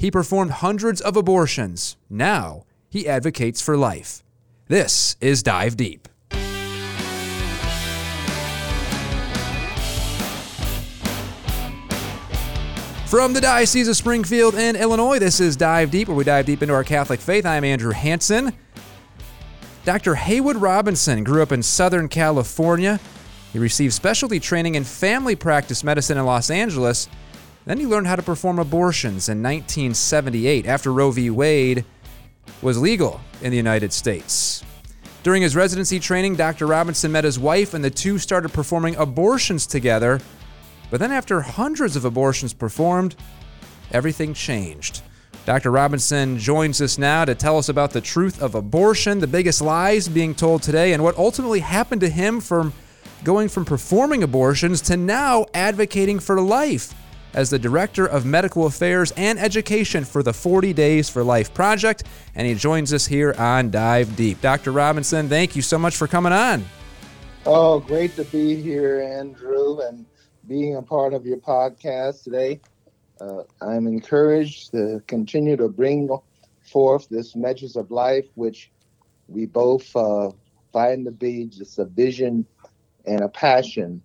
He performed hundreds of abortions. Now he advocates for life. This is Dive Deep. From the Diocese of Springfield in Illinois, this is Dive Deep, where we dive deep into our Catholic faith. I'm Andrew Hanson. Dr. Haywood Robinson grew up in Southern California. He received specialty training in family practice medicine in Los Angeles. Then he learned how to perform abortions in 1978 after Roe v. Wade was legal in the United States. During his residency training, Dr. Robinson met his wife and the two started performing abortions together but then, after hundreds of abortions performed, everything changed. Dr. Robinson joins us now to tell us about the truth of abortion, the biggest lies being told today, and what ultimately happened to him from going from performing abortions to now advocating for life as the Director of Medical Affairs and Education for the 40 Days for Life Project. And he joins us here on Dive Deep. Dr. Robinson, thank you so much for coming on. Oh, great to be here, Andrew. And being a part of your podcast today. Uh, I'm encouraged to continue to bring forth this measures of life, which we both uh, find to be just a vision and a passion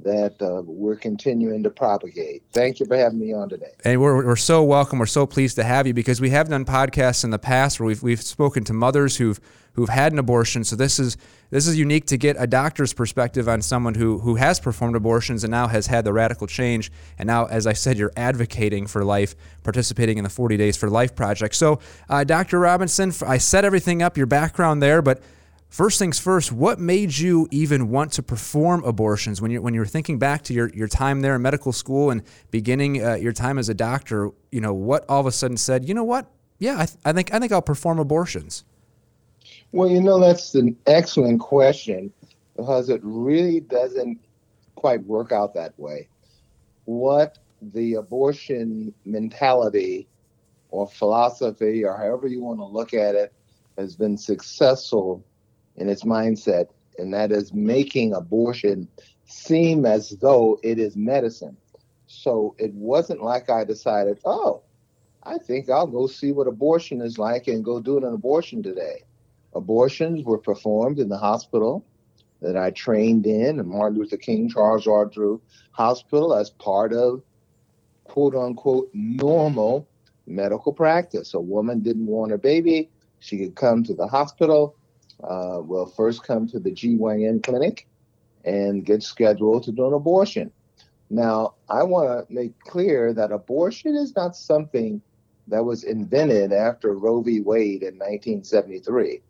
that uh, we're continuing to propagate. Thank you for having me on today. And we're, we're so welcome. We're so pleased to have you because we have done podcasts in the past where we've, we've spoken to mothers who've who've had an abortion. So this is this is unique to get a doctor's perspective on someone who who has performed abortions and now has had the radical change. And now, as I said, you're advocating for life, participating in the 40 Days for Life project. So, uh, Dr. Robinson, I set everything up, your background there, but First things first, what made you even want to perform abortions when you when you were thinking back to your, your time there in medical school and beginning uh, your time as a doctor? You know, what all of a sudden said, you know what? Yeah, I, th- I think I think I'll perform abortions. Well, you know that's an excellent question because it really doesn't quite work out that way. What the abortion mentality or philosophy or however you want to look at it has been successful in its mindset, and that is making abortion seem as though it is medicine. So it wasn't like I decided, oh, I think I'll go see what abortion is like and go do an abortion today. Abortions were performed in the hospital that I trained in, Martin Luther King Charles R. Drew Hospital, as part of quote unquote normal medical practice. A woman didn't want her baby, she could come to the hospital, uh, will first come to the GYN clinic and get scheduled to do an abortion. Now, I want to make clear that abortion is not something that was invented after Roe v. Wade in 1973.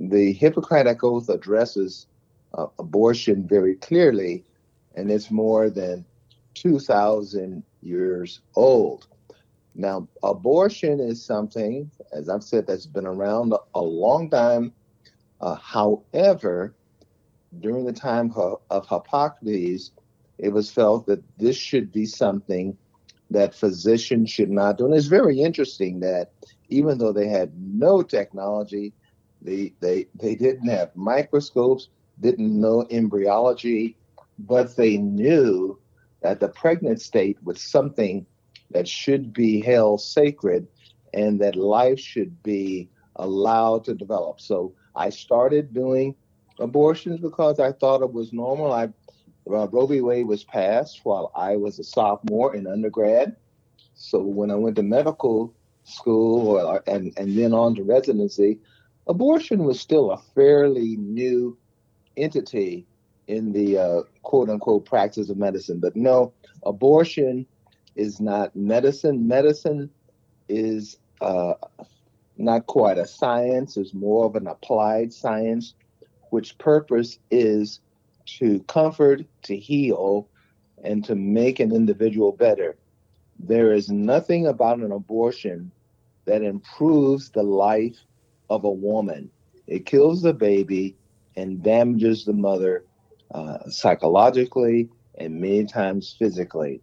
The Hippocratic Oath addresses uh, abortion very clearly, and it's more than 2,000 years old. Now, abortion is something, as I've said, that's been around a long time uh, however, during the time of Hippocrates, it was felt that this should be something that physicians should not do. And it's very interesting that even though they had no technology, they, they, they didn't have microscopes, didn't know embryology, but they knew that the pregnant state was something that should be held sacred and that life should be allowed to develop. So I started doing abortions because I thought it was normal. I uh, Roe v. Wade was passed while I was a sophomore in undergrad. So when I went to medical school or, and, and then on to residency, abortion was still a fairly new entity in the uh, quote unquote practice of medicine. But no, abortion is not medicine. Medicine is uh, not quite a science, it's more of an applied science, which purpose is to comfort, to heal, and to make an individual better. There is nothing about an abortion that improves the life of a woman. It kills the baby and damages the mother uh, psychologically and many times physically.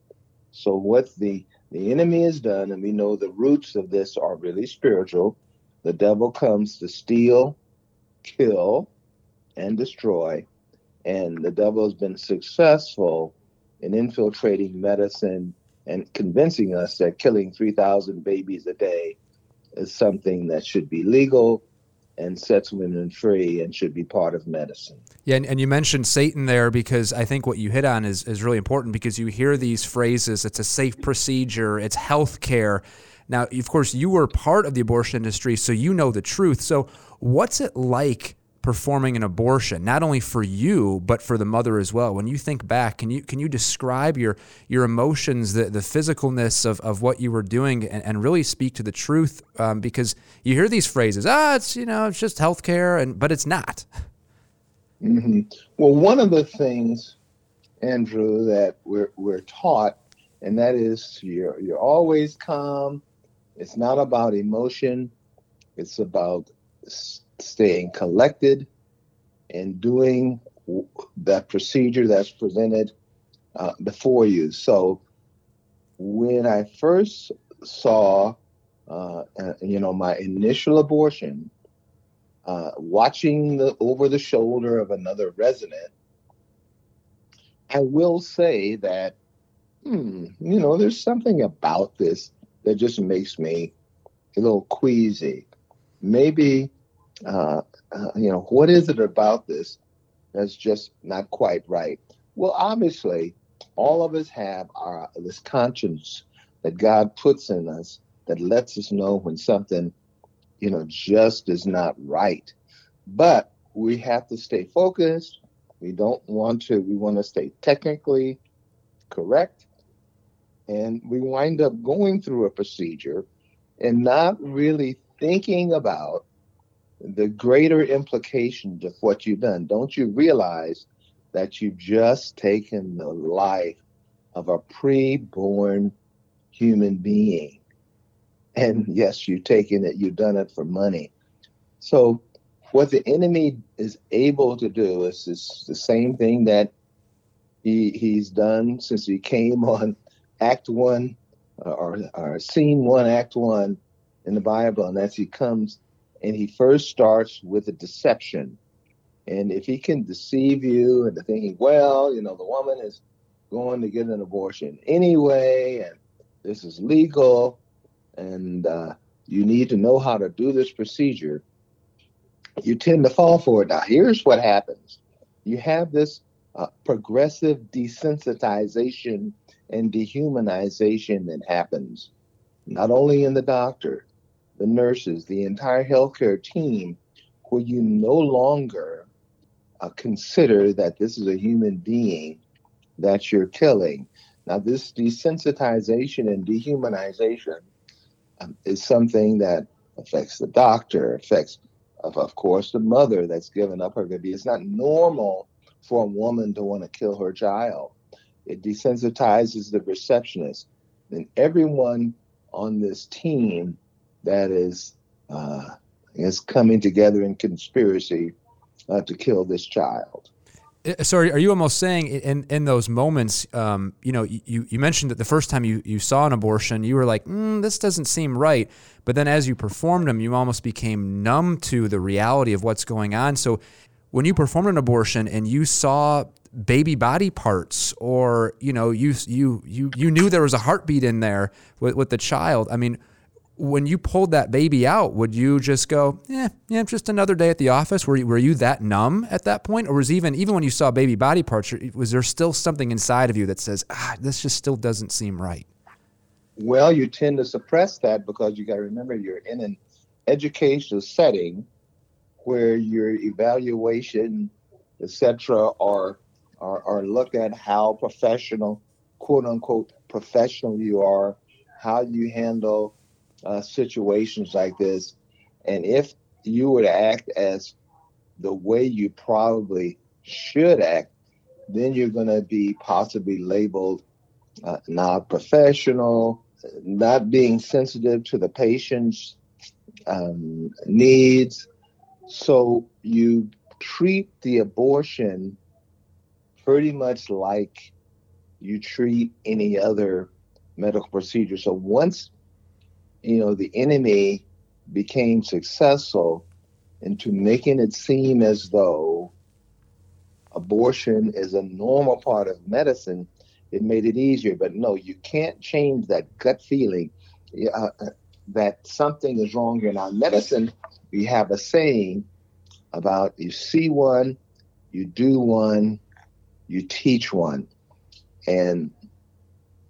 So, what the the enemy has done, and we know the roots of this are really spiritual. The devil comes to steal, kill, and destroy. And the devil has been successful in infiltrating medicine and convincing us that killing 3,000 babies a day is something that should be legal and sets women free and should be part of medicine. Yeah, and, and, you mentioned Satan there because I think what you hit on is, is really important because you hear these phrases it's a safe procedure, it's health care. Now, of course, you were part of the abortion industry, so you know the truth. So, what's it like performing an abortion, not only for you but for the mother as well. When you think back, can you can you describe your your emotions, the the physicalness of, of what you were doing, and, and really speak to the truth? Um, because you hear these phrases, ah, it's you know it's just healthcare, and but it's not. Mm-hmm. Well, one of the things, Andrew, that we're we're taught, and that is you're you're always calm. It's not about emotion. It's about staying collected and doing that procedure that's presented uh, before you. So when I first saw, uh, uh, you know, my initial abortion, uh, watching the over the shoulder of another resident, I will say that, hmm, you know, there's something about this that just makes me a little queasy. Maybe uh, uh, you know, what is it about this that's just not quite right? Well, obviously, all of us have our this conscience that God puts in us that lets us know when something, you know, just is not right. But we have to stay focused. We don't want to. We want to stay technically correct, and we wind up going through a procedure and not really thinking about the greater implications of what you've done. Don't you realize that you've just taken the life of a pre-born human being? And yes, you've taken it, you've done it for money. So what the enemy is able to do is, is the same thing that he he's done since he came on Act One or, or Scene One, Act One in the Bible, and as he comes and he first starts with a deception. And if he can deceive you into thinking, well, you know, the woman is going to get an abortion anyway, and this is legal, and uh, you need to know how to do this procedure, you tend to fall for it. Now, here's what happens you have this uh, progressive desensitization and dehumanization that happens, not only in the doctor, the nurses, the entire healthcare team, where you no longer uh, consider that this is a human being that you're killing. Now, this desensitization and dehumanization um, is something that affects the doctor, affects, of, of course, the mother that's given up her baby. It's not normal for a woman to want to kill her child. It desensitizes the receptionist. And everyone on this team that is uh, is coming together in conspiracy uh, to kill this child. Uh, sorry, are you almost saying in in those moments, um, you know, you, you mentioned that the first time you, you saw an abortion, you were like, mm, this doesn't seem right. But then as you performed them, you almost became numb to the reality of what's going on. So when you performed an abortion and you saw baby body parts or you know you you you you knew there was a heartbeat in there with, with the child i mean when you pulled that baby out, would you just go, yeah, yeah, just another day at the office? Were you, were you that numb at that point, or was even even when you saw baby body parts, was there still something inside of you that says, ah, this just still doesn't seem right? Well, you tend to suppress that because you got to remember you're in an educational setting where your evaluation, etc., are, are are looked at how professional, quote unquote, professional you are, how you handle uh, situations like this. And if you were to act as the way you probably should act, then you're going to be possibly labeled uh, not professional, not being sensitive to the patient's um, needs. So you treat the abortion pretty much like you treat any other medical procedure. So once you know, the enemy became successful into making it seem as though abortion is a normal part of medicine, it made it easier. But no, you can't change that gut feeling uh, that something is wrong here. Now, medicine, we have a saying about you see one, you do one, you teach one. And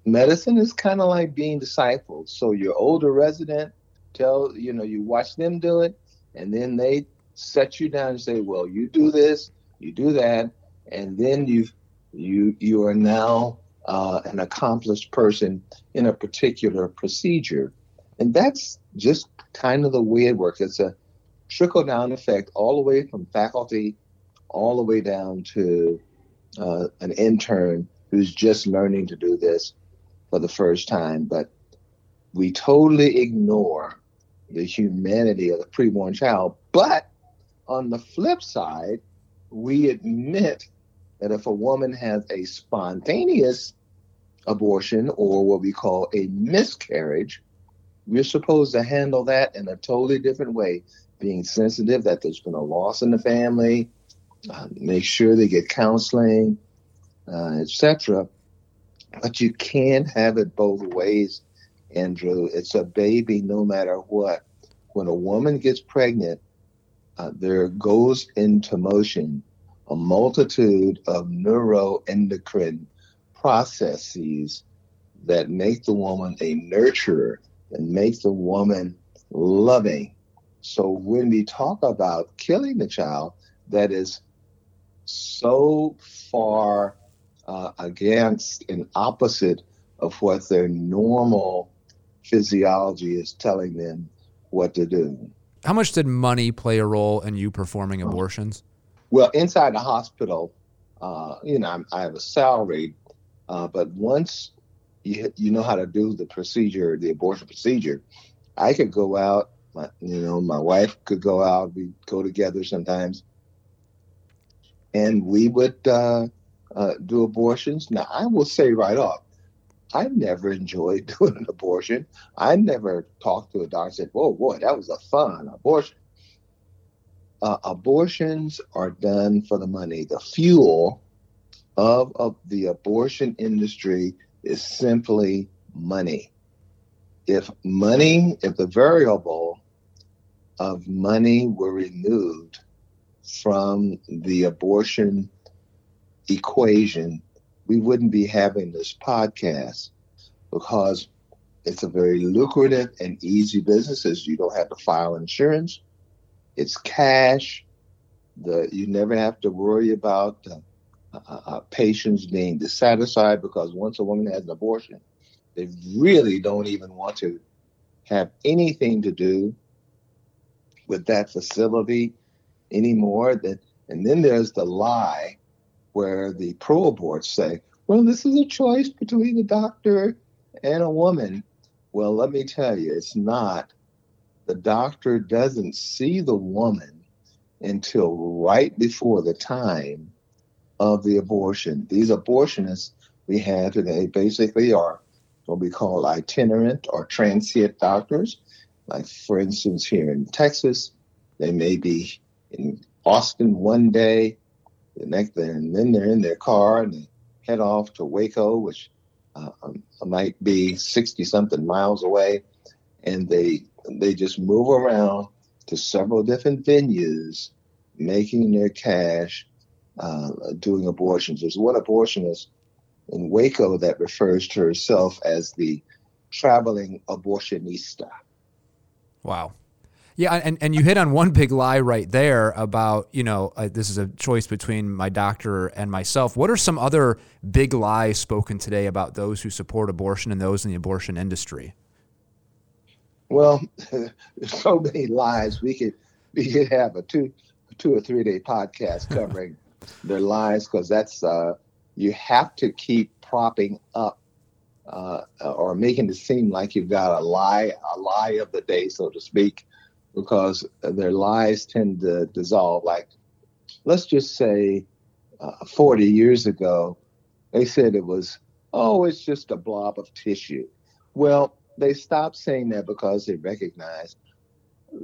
medicine is kind of like being discipled. So your older resident tell, you know, you watch them do it, and then they set you down and say, well, you do this, you do that, and then you you you are now uh, an accomplished person in a particular procedure. And that's just kind of the way it works. It's a trickle down effect all the way from faculty all the way down to uh, an intern who's just learning to do this for the first time. But we totally ignore the humanity of the preborn child. But on the flip side, we admit that if a woman has a spontaneous abortion or what we call a miscarriage, we're supposed to handle that in a totally different way, being sensitive that there's been a loss in the family, uh, make sure they get counseling, uh, etc. But you can't have it both ways, Andrew. It's a baby no matter what. When a woman gets pregnant, uh, there goes into motion a multitude of neuroendocrine processes that make the woman a nurturer and make the woman loving. So when we talk about killing the child, that is so far uh, against and opposite of what their normal physiology is telling them what to do. How much did money play a role in you performing abortions? Well, inside the hospital, uh, you know, I'm, i have a salary, uh, but once you you know how to do the procedure, the abortion procedure, I could go out. My, you know, my wife could go out. We'd go together sometimes, and we would uh, uh, do abortions. Now, I will say right off, I never enjoyed doing an abortion. I never talked to a doctor and said, "Whoa, boy, that was a fun abortion." uh, abortions are done for the money. The fuel of, of the abortion industry is simply money. If money, if the variable of money were removed from the abortion equation, we wouldn't be having this podcast because it's a very lucrative and easy business as you don't have to file insurance it's cash. The you never have to worry about uh, uh, patients being dissatisfied because once a woman has an abortion, they really don't even want to have anything to do with that facility anymore. That and then there's the lie where the pro-aborts say, "Well, this is a choice between a doctor and a woman." Well, let me tell you, it's not the doctor doesn't see the woman until right before the time of the abortion. These abortionists we have today basically are what we call itinerant or transient doctors. Like, for instance, here in Texas, they may be in Austin one day, the next, and then they're in their car and they head off to Waco, which uh, might be 60 something miles away, and they they just move around to several different venues, making their cash, uh, doing abortions. There's one abortionist in Waco that refers to herself as the traveling abortionista. Wow. Yeah, and, and you hit on one big lie right there about, you know, uh, this is a choice between my doctor and myself. What are some other big lies spoken today about those who support abortion and those in the abortion industry? Well, there's so many lies. We could we could have a two two or three day podcast covering their lies because that's uh, you have to keep propping up uh, or making it seem like you've got a lie a lie of the day, so to speak, because their lies tend to dissolve. Like, let's just say, uh, 40 years ago, they said it was oh, it's just a blob of tissue. Well, they stopped saying that because they recognized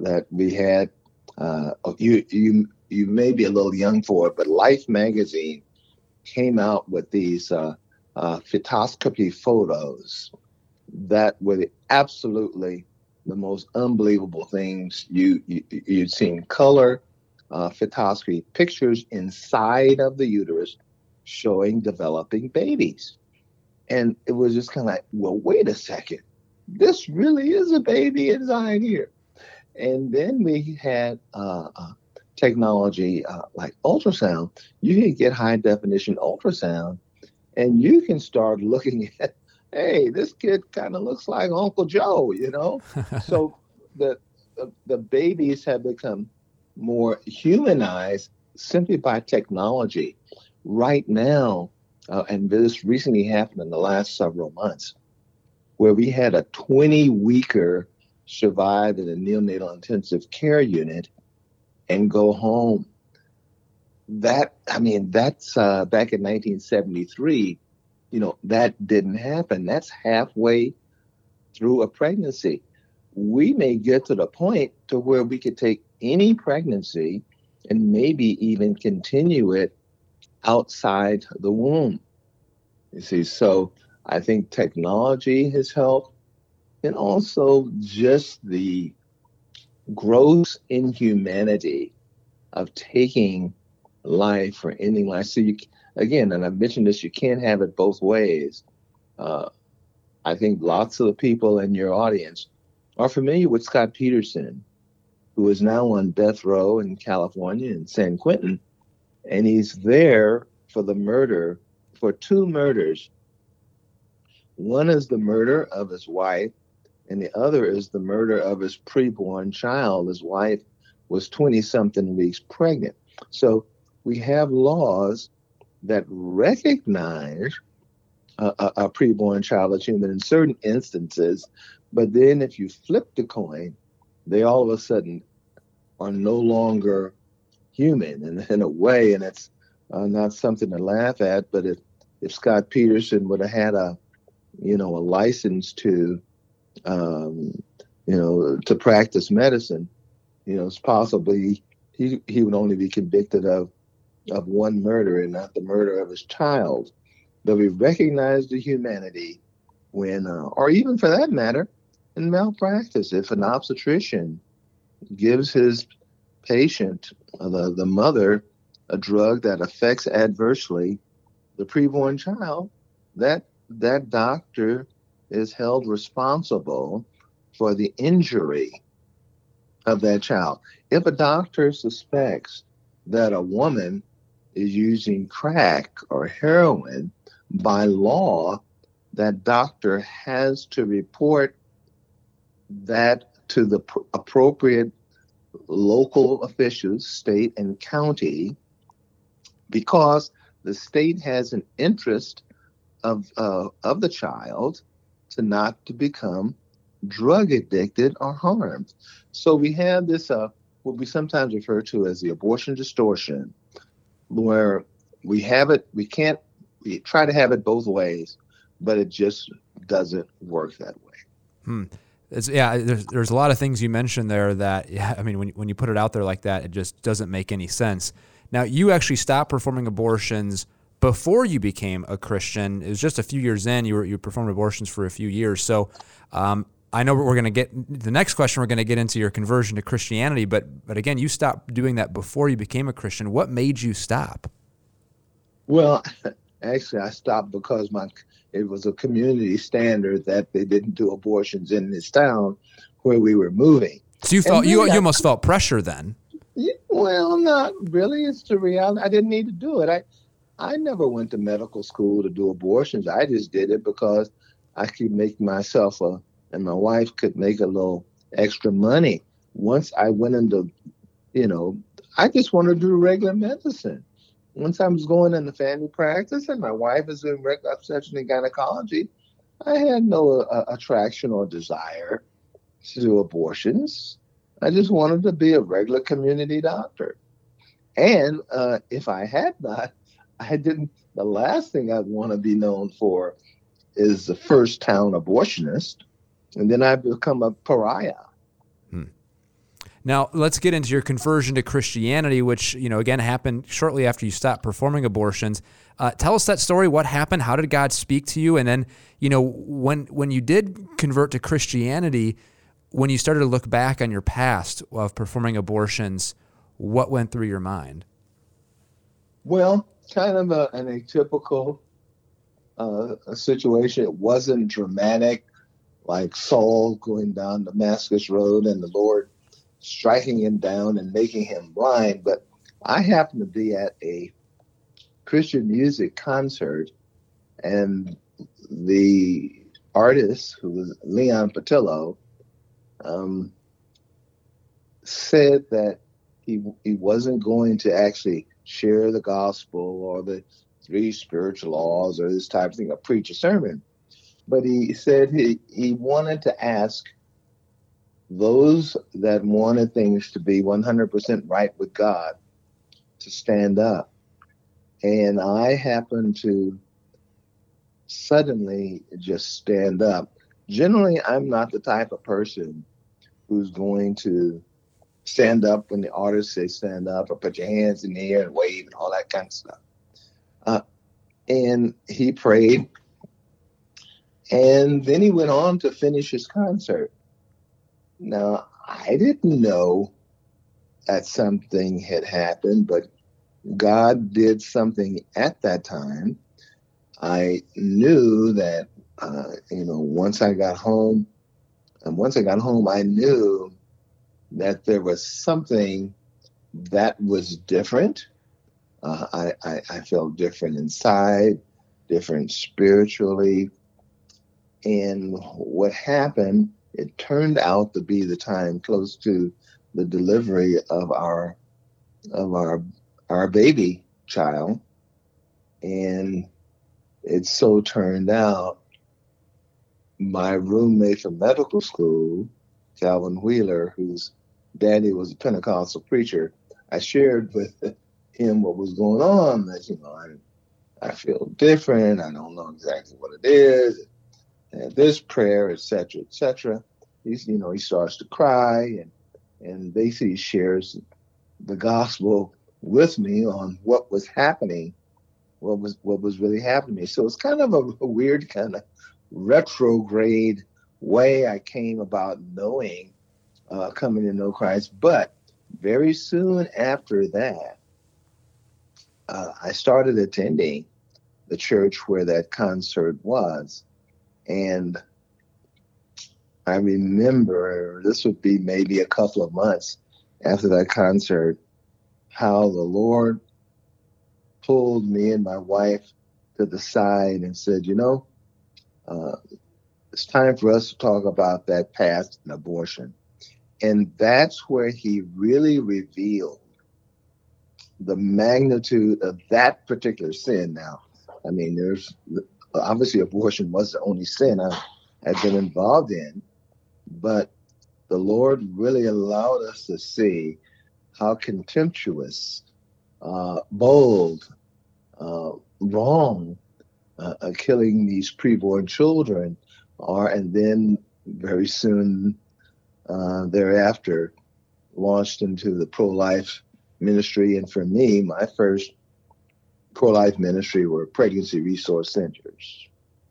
that we had uh, you you you may be a little young for it, but Life magazine came out with these uh, uh, fetoscopy photos that were the, absolutely the most unbelievable things you, you you'd seen. Color uh, fetoscopy pictures inside of the uterus showing developing babies. And it was just kind of like well wait a second. This really is a baby inside here. And then we had uh, uh, technology uh, like ultrasound. You can get high definition ultrasound and you can start looking at hey, this kid kind of looks like Uncle Joe, you know? so the, the, the babies have become more humanized simply by technology. Right now, uh, and this recently happened in the last several months, where we had a 20 weeker survive in a neonatal intensive care unit and go home. That, I mean, that's uh, back in 1973 you know, that didn't happen. That's halfway through a pregnancy. We may get to the point to where we could take any pregnancy and maybe even continue it outside the womb. You see, so I think technology has helped, and also just the gross inhumanity of taking life or ending life. So you again, and I've mentioned this, you can't have it both ways. Uh, I think lots of the people in your audience are familiar with Scott Peterson, who is now on death row in California in San Quentin, and he's there for the murder, for two murders. One is the murder of his wife, and the other is the murder of his preborn child. His wife was 20 something weeks pregnant. So we have laws that recognize a, a, a preborn child as human in certain instances, but then if you flip the coin, they all of a sudden are no longer human in, in a way, and it's uh, not something to laugh at. But if if Scott Peterson would have had a you know a license to um, you know to practice medicine, you know, it's possibly he he would only be convicted of of one murder and not the murder of his child. But we recognize the humanity when, uh, or even for that matter, in malpractice, if an obstetrician gives his patient, uh, the, the mother, a drug that affects adversely the preborn child, that that doctor is held responsible for the injury of that child. If a doctor suspects that a woman is using crack or heroin, by law, that doctor has to report that to the pr- appropriate local officials, state and county, because the state has an interest of uh, of the child to not to become drug addicted or harmed. So we have this uh, what we sometimes refer to as the abortion distortion, where we have it, we can't, we try to have it both ways, but it just doesn't work that way. Hmm. It's, yeah, there's, there's a lot of things you mentioned there that, yeah, I mean, when, when you put it out there like that, it just doesn't make any sense. Now, you actually stopped performing abortions before you became a Christian. It was just a few years in. You were you performed abortions for a few years. So um, I know we're going to get the next question. We're going to get into your conversion to Christianity, but but again, you stopped doing that before you became a Christian. What made you stop? Well, actually, I stopped because my it was a community standard that they didn't do abortions in this town where we were moving. So you felt you, you almost felt pressure then. Yeah, well, not really. It's the reality. I didn't need to do it. I I never went to medical school to do abortions. I just did it because I could make myself a and my wife could make a little extra money. Once I went into, you know, I just wanted to do regular medicine. Once I was going into family practice and my wife is doing regular obstetrics and gynecology, I had no uh, attraction or desire to do abortions. I just wanted to be a regular community doctor. And uh, if I had not, I didn't. The last thing I'd want to be known for is the first town abortionist and then I become a pariah. Hmm. Now, let's get into your conversion to Christianity, which, you know, again happened shortly after you stopped performing abortions. Uh, tell us that story. What happened? How did God speak to you? And then, you know, when when you did convert to Christianity, when you started to look back on your past of performing abortions, what went through your mind? Well, kind of a, an atypical uh, a situation. It wasn't dramatic, like Saul going down Damascus Road and the Lord striking him down and making him blind. But I happened to be at a Christian music concert, and the artist, who was Leon Patillo, um, said that he he wasn't going to actually share the gospel or the three spiritual laws or this type of thing, or preach a sermon. But he said he, he wanted to ask those that wanted things to be 100% right with God to stand up. And I happened to suddenly just stand up. Generally, I'm not the type of person who's going to stand up when the artist says stand up or put your hands in the air and wave and all that kind of stuff. Uh, and he prayed. And then he went on to finish his concert. Now, I didn't know that something had happened, but God did something at that time. I knew that, uh, you know, once I got home, and once I got home, I knew that there was something that was different. Uh, I, I, I felt different inside, different spiritually. And what happened, it turned out to be the time close to the delivery of our of our our baby child. And it so turned out my roommate from medical school, Calvin Wheeler, whose daddy was a Pentecostal preacher, I shared with him what was going on. That you know, I I feel different. I don't know exactly what it is. This prayer, etc., etc. He's you know he starts to cry and and basically shares the gospel with me on what was happening, what was what was really happening. So it's kind of a, a weird kind of retrograde way I came about knowing uh, coming to know Christ. But very soon after that, uh, I started attending the church where that concert was. And I remember this would be maybe a couple of months after that concert, how the Lord pulled me and my wife to the side and said, You know, uh, it's time for us to talk about that past and abortion. And that's where he really revealed the magnitude of that particular sin. Now, I mean, there's obviously abortion was the only sin I had been involved in, but the Lord really allowed us to see how contemptuous, uh, bold, uh, wrong uh, killing these preborn children are, and then very soon uh, thereafter launched into the pro life ministry. And for me, my first pro life ministry were pregnancy resource centers.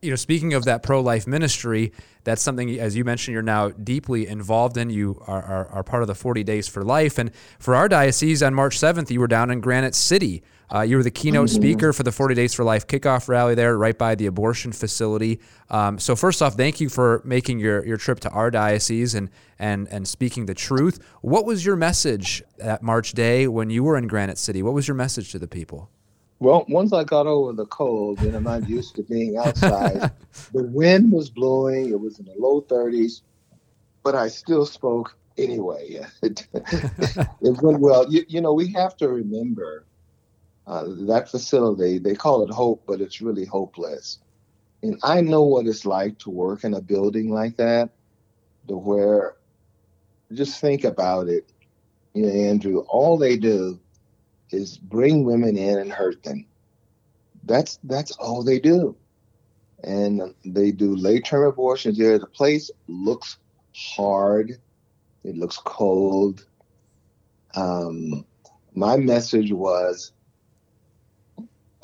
You know, speaking of that pro life ministry, that's something, as you mentioned, you're now deeply involved in. You are, are, are, part of the 40 Days for Life. And for our diocese, on March 7th, you were down in Granite City. Uh, you were the keynote mm-hmm. speaker for the 40 Days for Life kickoff rally there, right by the abortion facility. Um, so, first off, thank you for making your, your trip to our diocese and, and, and speaking the truth. What was your message that March day when you were in Granite City? What was your message to the people? Well, once I got over the cold and I'm not used to being outside, the wind was blowing. It was in the low 30s, but I still spoke anyway. it, went well. You, you, know, we have to remember uh, that facility, they call it hope, but it's really hopeless. And I know what it's like to work in a building like that, to where just think about it, you know, Andrew, all they do is bring women in and hurt them. That's that's all they do. And they do late term abortions there. The place looks hard, it looks cold, um, my message was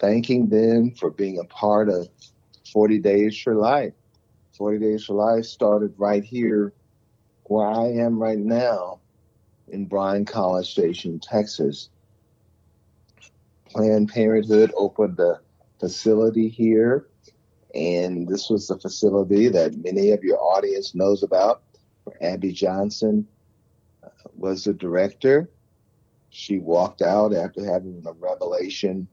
thanking them for being a part of 40 Days for Life. 40 Days for Life started right here where I am right now in Bryan College Station, Texas. Planned Parenthood opened a facility here, and this was the facility that many of your audience knows about. Abby Johnson uh, was the director. She walked out after having a revelation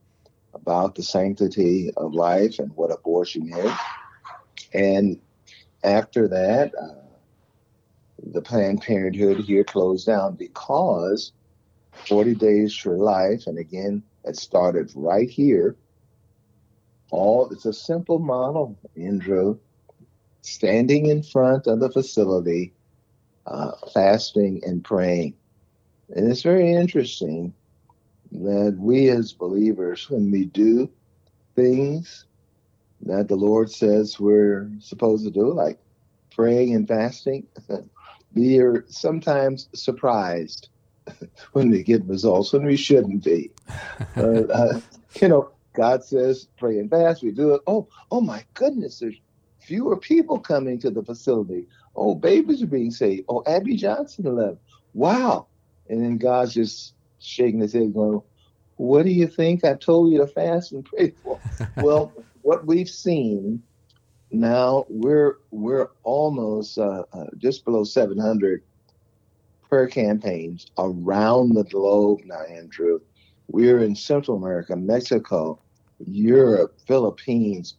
about the sanctity of life and what abortion is. And after that, uh, the Planned Parenthood here closed down because 40 Days for Life, and again, it started right here. All it's a simple model, Andrew. Standing in front of the facility, uh, fasting and praying. And it's very interesting that we as believers, when we do things that the Lord says we're supposed to do, like praying and fasting, we are sometimes surprised when we get results when we shouldn't be. uh, uh, you know, God says pray and fast. We do it. Oh, oh my goodness! There's fewer people coming to the facility. Oh, babies are being saved. Oh, Abby Johnson left. Wow! And then God's just shaking his head, going, "What do you think I told you to fast and pray for?" well, what we've seen now we're we're almost uh, uh, just below 700 prayer campaigns around the globe now, Andrew. We're in Central America, Mexico, Europe, Philippines,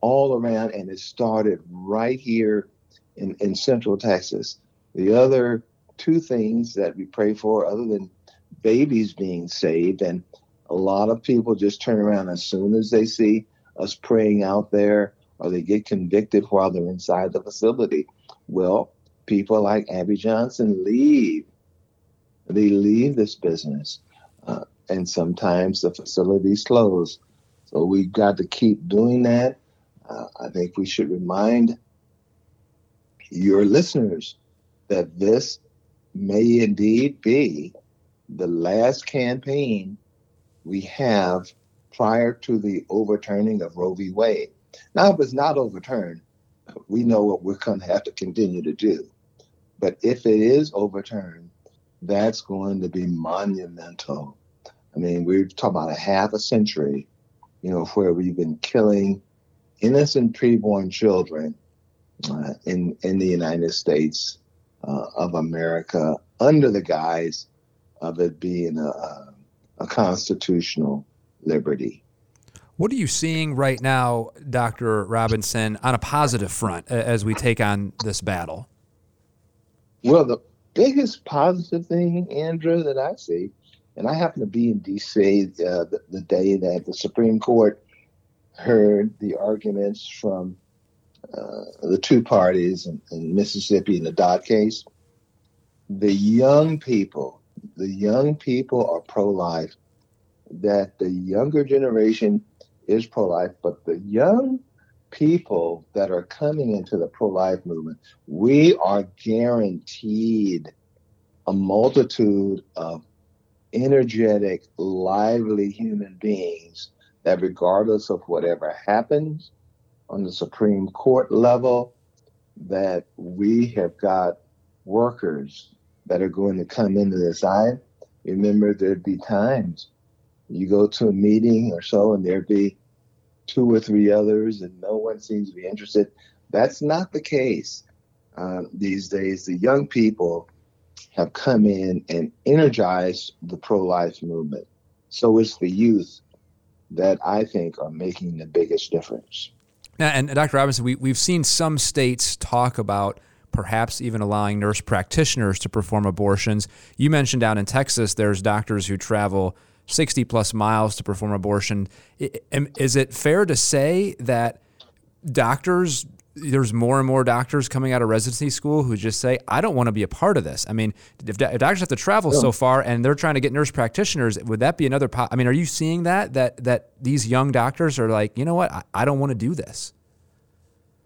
all around, and it started right here in, in Central Texas. The other two things that we pray for, other than babies being saved, and a lot of people just turn around as soon as they see us praying out there or they get convicted while they're inside the facility. Well, people like Abby Johnson leave. They leave this business, uh, and sometimes the facilities close. So we've got to keep doing that. Uh, I think we should remind your listeners that this may indeed be the last campaign we have prior to the overturning of Roe v. Wade. Now, if it's not overturned, we know what we're going to have to continue to do. But if it is overturned, that's going to be monumental. I mean, we're talking about a half a century, you know, where we've been killing innocent preborn children uh, in in the United States uh, of America under the guise of it being a, a constitutional liberty. What are you seeing right now, Dr. Robinson, on a positive front as we take on this battle? Well, the biggest positive thing, Andrew, that I see, and I happen to be in D.C. Uh, the, the, day that the Supreme Court heard the arguments from uh, the two parties in, in Mississippi in the Dobbs case. The young people, the young people are pro life. That the younger generation is pro life, but the young people that are coming into the pro life movement, we are guaranteed a multitude of energetic, lively human beings that, regardless of whatever happens on the Supreme Court level, that we have got workers that are going to come into this. I remember there'd be times you go to a meeting or so, and there'd be two or three others, and no one seems to be interested. That's not the case uh, these days. The young people have come in and energized the pro life movement. So it's the youth that I think are making the biggest difference. Now, and Dr. Robinson, we, we've seen some states talk about perhaps even allowing nurse practitioners to perform abortions. You mentioned down in Texas, there's doctors who travel 60 plus miles to perform abortion. Is it fair to say that doctors, there's more and more doctors coming out of residency school who just say, I don't want to be a part of this? I mean, if, doctors have to travel yeah. so far and they're trying to get nurse practitioners, would that be another? Po- I mean, are you seeing that, that, that these young doctors are like, you know what, I, I don't want to do this?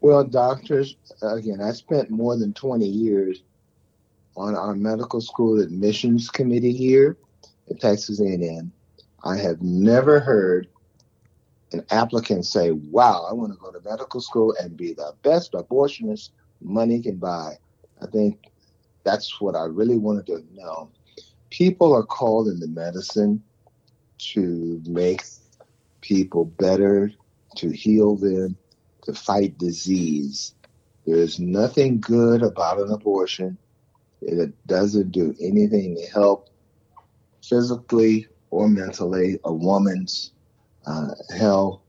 Well, doctors, again, I spent more than 20 years on our medical school admissions committee here Texas A&M, I have never heard an applicant say, "Wow, I want to go to medical school and be the best abortionist money can buy." I think that's what I really wanted to know. People are called into medicine to make people better, to heal them, to fight disease. There's nothing good about an abortion. It doesn't do anything to help physically or mentally a woman's uh, health.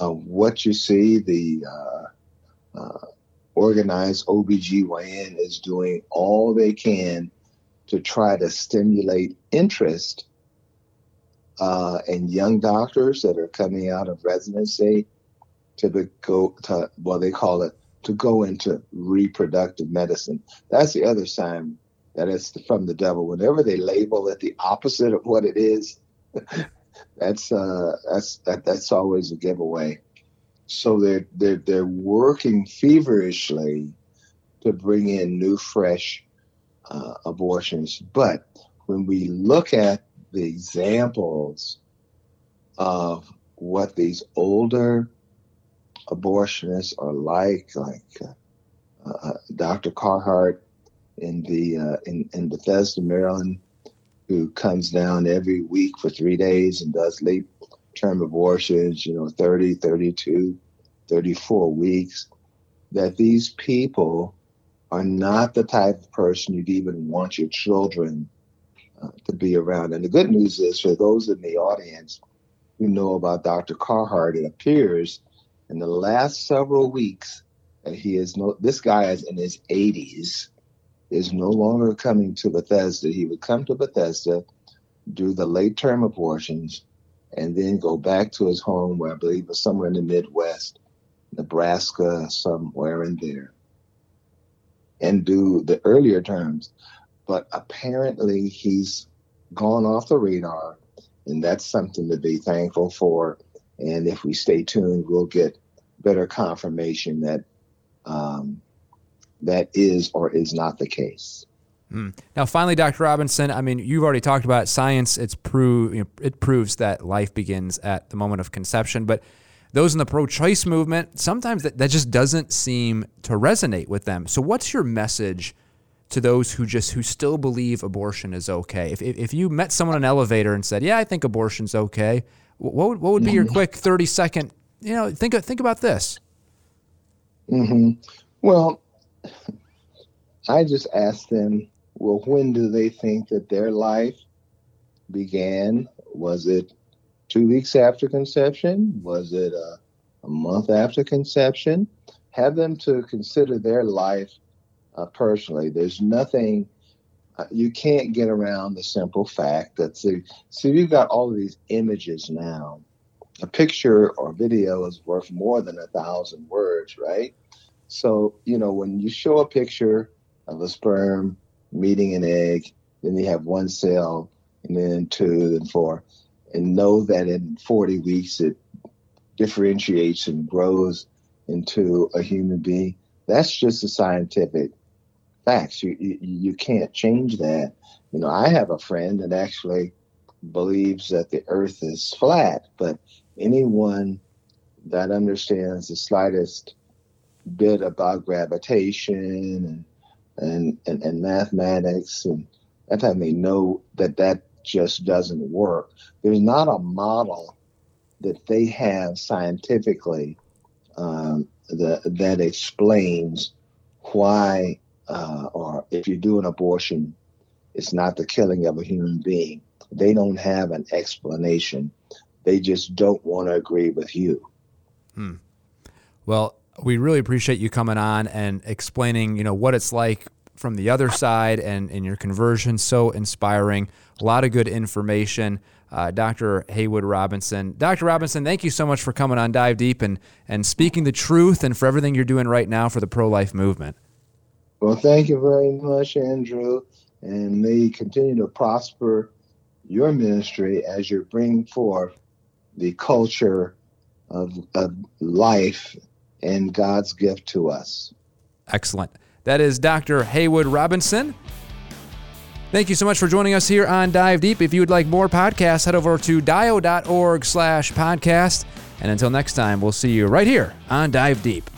Uh, what you see, the uh, uh organized OBGYN is doing all they can to try to stimulate interest uh, in young doctors that are coming out of residency to go to, what they call it, to go into reproductive medicine. That's the other sign that it's from the devil. Whenever they label it the opposite of what it is, that's uh, that's that, that's always a giveaway. So they're they're they're working feverishly to bring in new, fresh uh, abortions. But when we look at the examples of what these older abortionists are like, like uh, uh, Dr. Carhart in the uh, in, in Bethesda, Maryland, who comes down every week for three days and does late term abortions, you know, 30, 32, 34 weeks, that these people are not the type of person you'd even want your children uh, to be around. And the good news is for those in the audience who know about Dr. Carhart, it appears in the last several weeks that he is no, this guy is in his 80s, is no longer coming to Bethesda. He would come to Bethesda, do the late term abortions, and then go back to his home, where I believe was somewhere in the Midwest, Nebraska, somewhere in there and do the earlier terms. But apparently he's gone off the radar, and that's something to be thankful for. And if we stay tuned, we'll get better confirmation that um, that is or is not the case. Mm. Now, finally, Dr. Robinson, I mean, you've already talked about science. It's prove you know, it proves that life begins at the moment of conception, but those in the pro-choice movement, sometimes that, that just doesn't seem to resonate with them. So what's your message to those who just who still believe abortion is okay? If, if, if you met someone in an elevator and said, "Yeah, I think abortion's okay," what would, what would be your mm-hmm. quick 30 second, you know, think think about this? hmm Well, I just asked them, well, when do they think that their life began? Was it two weeks after conception? Was it a, a month after conception? Have them to consider their life uh, personally. There's nothing uh, you can't get around the simple fact that see, see we've got all of these images now. A picture or video is worth more than a thousand words, right? So you know when you show a picture of a sperm meeting an egg, then you have one cell, and then two, then four and know that in 40 weeks it differentiates and grows into a human being. That's just a scientific facts. You, you, you can't change that. You know, I have a friend that actually believes that the earth is flat, but anyone that understands the slightest bit about gravitation and and, and, and mathematics and that time they know that that just doesn't work. There's not a model that they have scientifically um, the, that explains why, uh, or if you do an abortion, it's not the killing of a human being. They don't have an explanation. They just don't want to agree with you. Hmm. Well, we really appreciate you coming on and explaining, you know, what it's like from the other side and, and your conversion. So inspiring. A lot of good information. Uh, Dr. Haywood Robinson. Dr. Robinson, thank you so much for coming on Dive Deep and, and speaking the truth and for everything you're doing right now for the pro life movement. Well, thank you very much, Andrew. And may you continue to prosper your ministry as you bring forth the culture of, of life and God's gift to us. Excellent. That is Dr. Haywood Robinson. Thank you so much for joining us here on Dive Deep. If you would like more podcasts, head over to dio.org slash podcast. And until next time, we'll see you right here on Dive Deep.